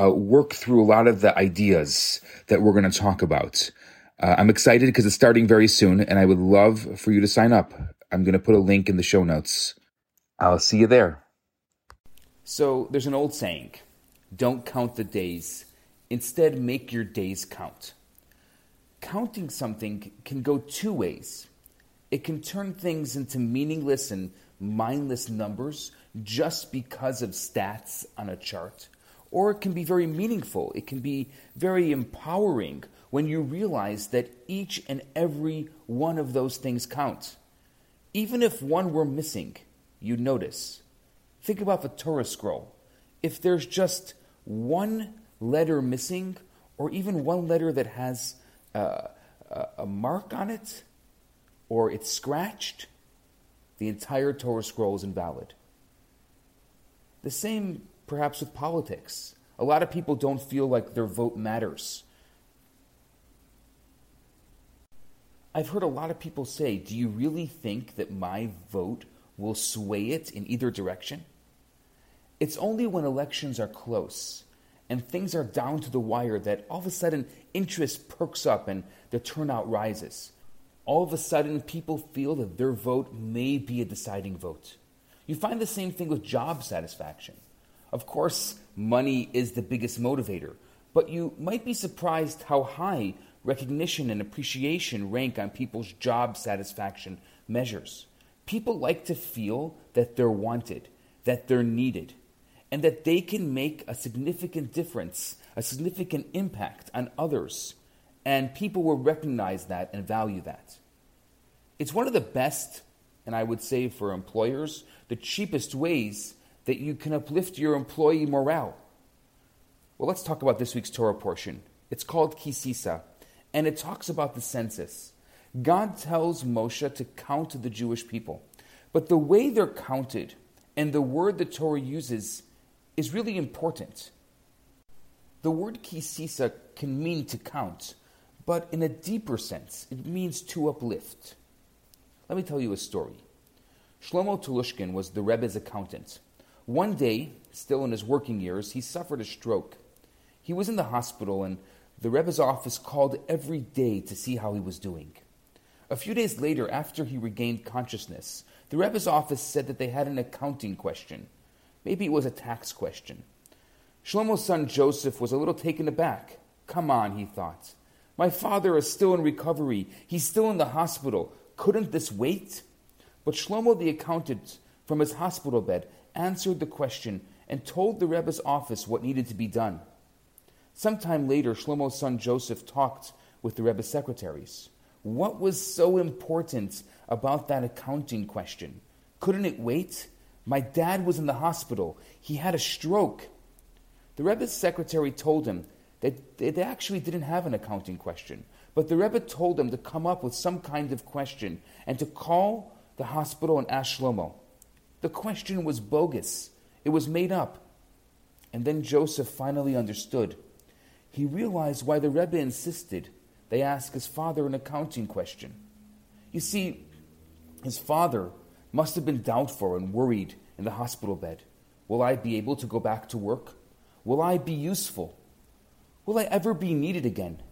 uh, work through a lot of the ideas that we're going to talk about. Uh, I'm excited because it's starting very soon, and I would love for you to sign up. I'm going to put a link in the show notes. I'll see you there. So there's an old saying don't count the days, instead, make your days count. Counting something can go two ways. It can turn things into meaningless and mindless numbers just because of stats on a chart or it can be very meaningful. It can be very empowering when you realize that each and every one of those things counts. Even if one were missing, you notice. Think about the Torah scroll. If there's just one letter missing, or even one letter that has uh, a mark on it, or it's scratched, the entire Torah scroll is invalid. The same perhaps with politics. A lot of people don't feel like their vote matters. I've heard a lot of people say, Do you really think that my vote will sway it in either direction? It's only when elections are close and things are down to the wire that all of a sudden interest perks up and the turnout rises. All of a sudden, people feel that their vote may be a deciding vote. You find the same thing with job satisfaction. Of course, money is the biggest motivator, but you might be surprised how high recognition and appreciation rank on people's job satisfaction measures. People like to feel that they're wanted, that they're needed, and that they can make a significant difference, a significant impact on others, and people will recognize that and value that. It's one of the best, and I would say for employers, the cheapest ways that you can uplift your employee morale. Well, let's talk about this week's Torah portion. It's called Kisisa, and it talks about the census. God tells Moshe to count the Jewish people, but the way they're counted and the word the Torah uses is really important. The word kisisa can mean to count, but in a deeper sense, it means to uplift. Let me tell you a story. Shlomo Telushkin was the Rebbe's accountant. One day, still in his working years, he suffered a stroke. He was in the hospital, and the Rebbe's office called every day to see how he was doing. A few days later, after he regained consciousness, the Rebbe's office said that they had an accounting question. Maybe it was a tax question. Shlomo's son Joseph was a little taken aback. Come on, he thought. My father is still in recovery. He's still in the hospital. Couldn't this wait? But Shlomo the accountant, from his hospital bed, answered the question and told the Rebbe's office what needed to be done. Sometime later, Shlomo's son Joseph talked with the Rebbe's secretaries. What was so important about that accounting question? Couldn't it wait? My dad was in the hospital. He had a stroke. The Rebbe's secretary told him that they actually didn't have an accounting question, but the Rebbe told him to come up with some kind of question and to call the hospital and ask Shlomo. The question was bogus, it was made up. And then Joseph finally understood. He realized why the Rebbe insisted they ask his father an accounting question. You see, his father must have been doubtful and worried in the hospital bed. Will I be able to go back to work? Will I be useful? Will I ever be needed again?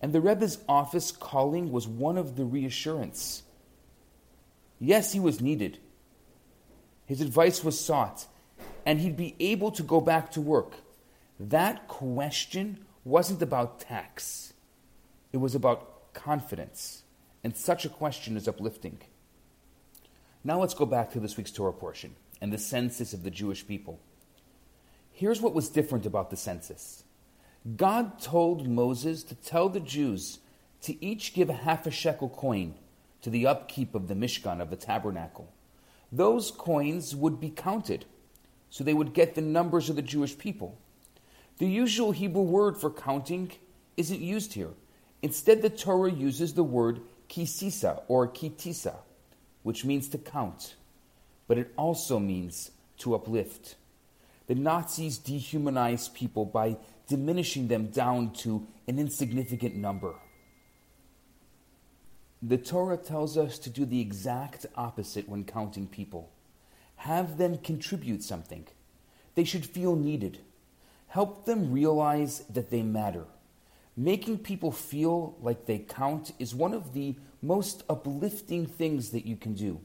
And the Rebbe's office calling was one of the reassurance. Yes, he was needed. His advice was sought, and he'd be able to go back to work. That question wasn't about tax, it was about confidence. And such a question is uplifting. Now let's go back to this week's Torah portion and the census of the Jewish people. Here's what was different about the census God told Moses to tell the Jews to each give a half a shekel coin to the upkeep of the Mishkan, of the tabernacle those coins would be counted. So they would get the numbers of the Jewish people. The usual Hebrew word for counting isn't used here. Instead, the Torah uses the word kisisa or kitisa, which means to count, but it also means to uplift. The Nazis dehumanized people by diminishing them down to an insignificant number. The Torah tells us to do the exact opposite when counting people. Have them contribute something. They should feel needed. Help them realize that they matter. Making people feel like they count is one of the most uplifting things that you can do.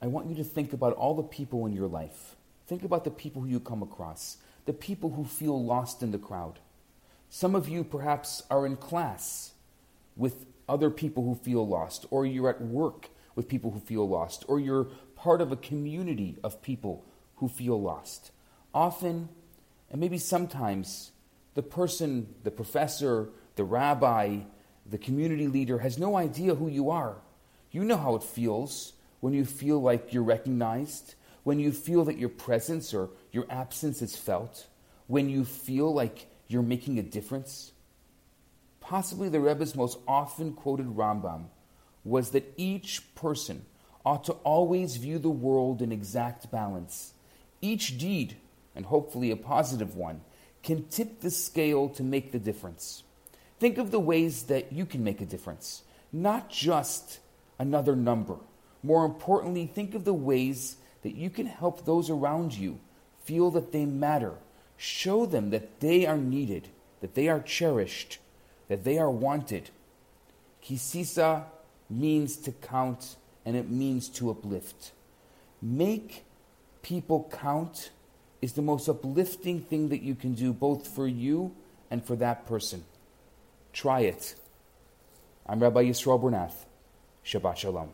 I want you to think about all the people in your life. Think about the people who you come across, the people who feel lost in the crowd. Some of you perhaps are in class with other people who feel lost, or you're at work with people who feel lost, or you're part of a community of people who feel lost. Often, and maybe sometimes, the person, the professor, the rabbi, the community leader has no idea who you are. You know how it feels when you feel like you're recognized, when you feel that your presence or your absence is felt, when you feel like you're making a difference? Possibly the Rebbe's most often quoted Rambam was that each person ought to always view the world in exact balance. Each deed, and hopefully a positive one, can tip the scale to make the difference. Think of the ways that you can make a difference, not just another number. More importantly, think of the ways that you can help those around you feel that they matter Show them that they are needed, that they are cherished, that they are wanted. Kisisa means to count and it means to uplift. Make people count is the most uplifting thing that you can do, both for you and for that person. Try it. I'm Rabbi Yisrael Bernath. Shabbat Shalom.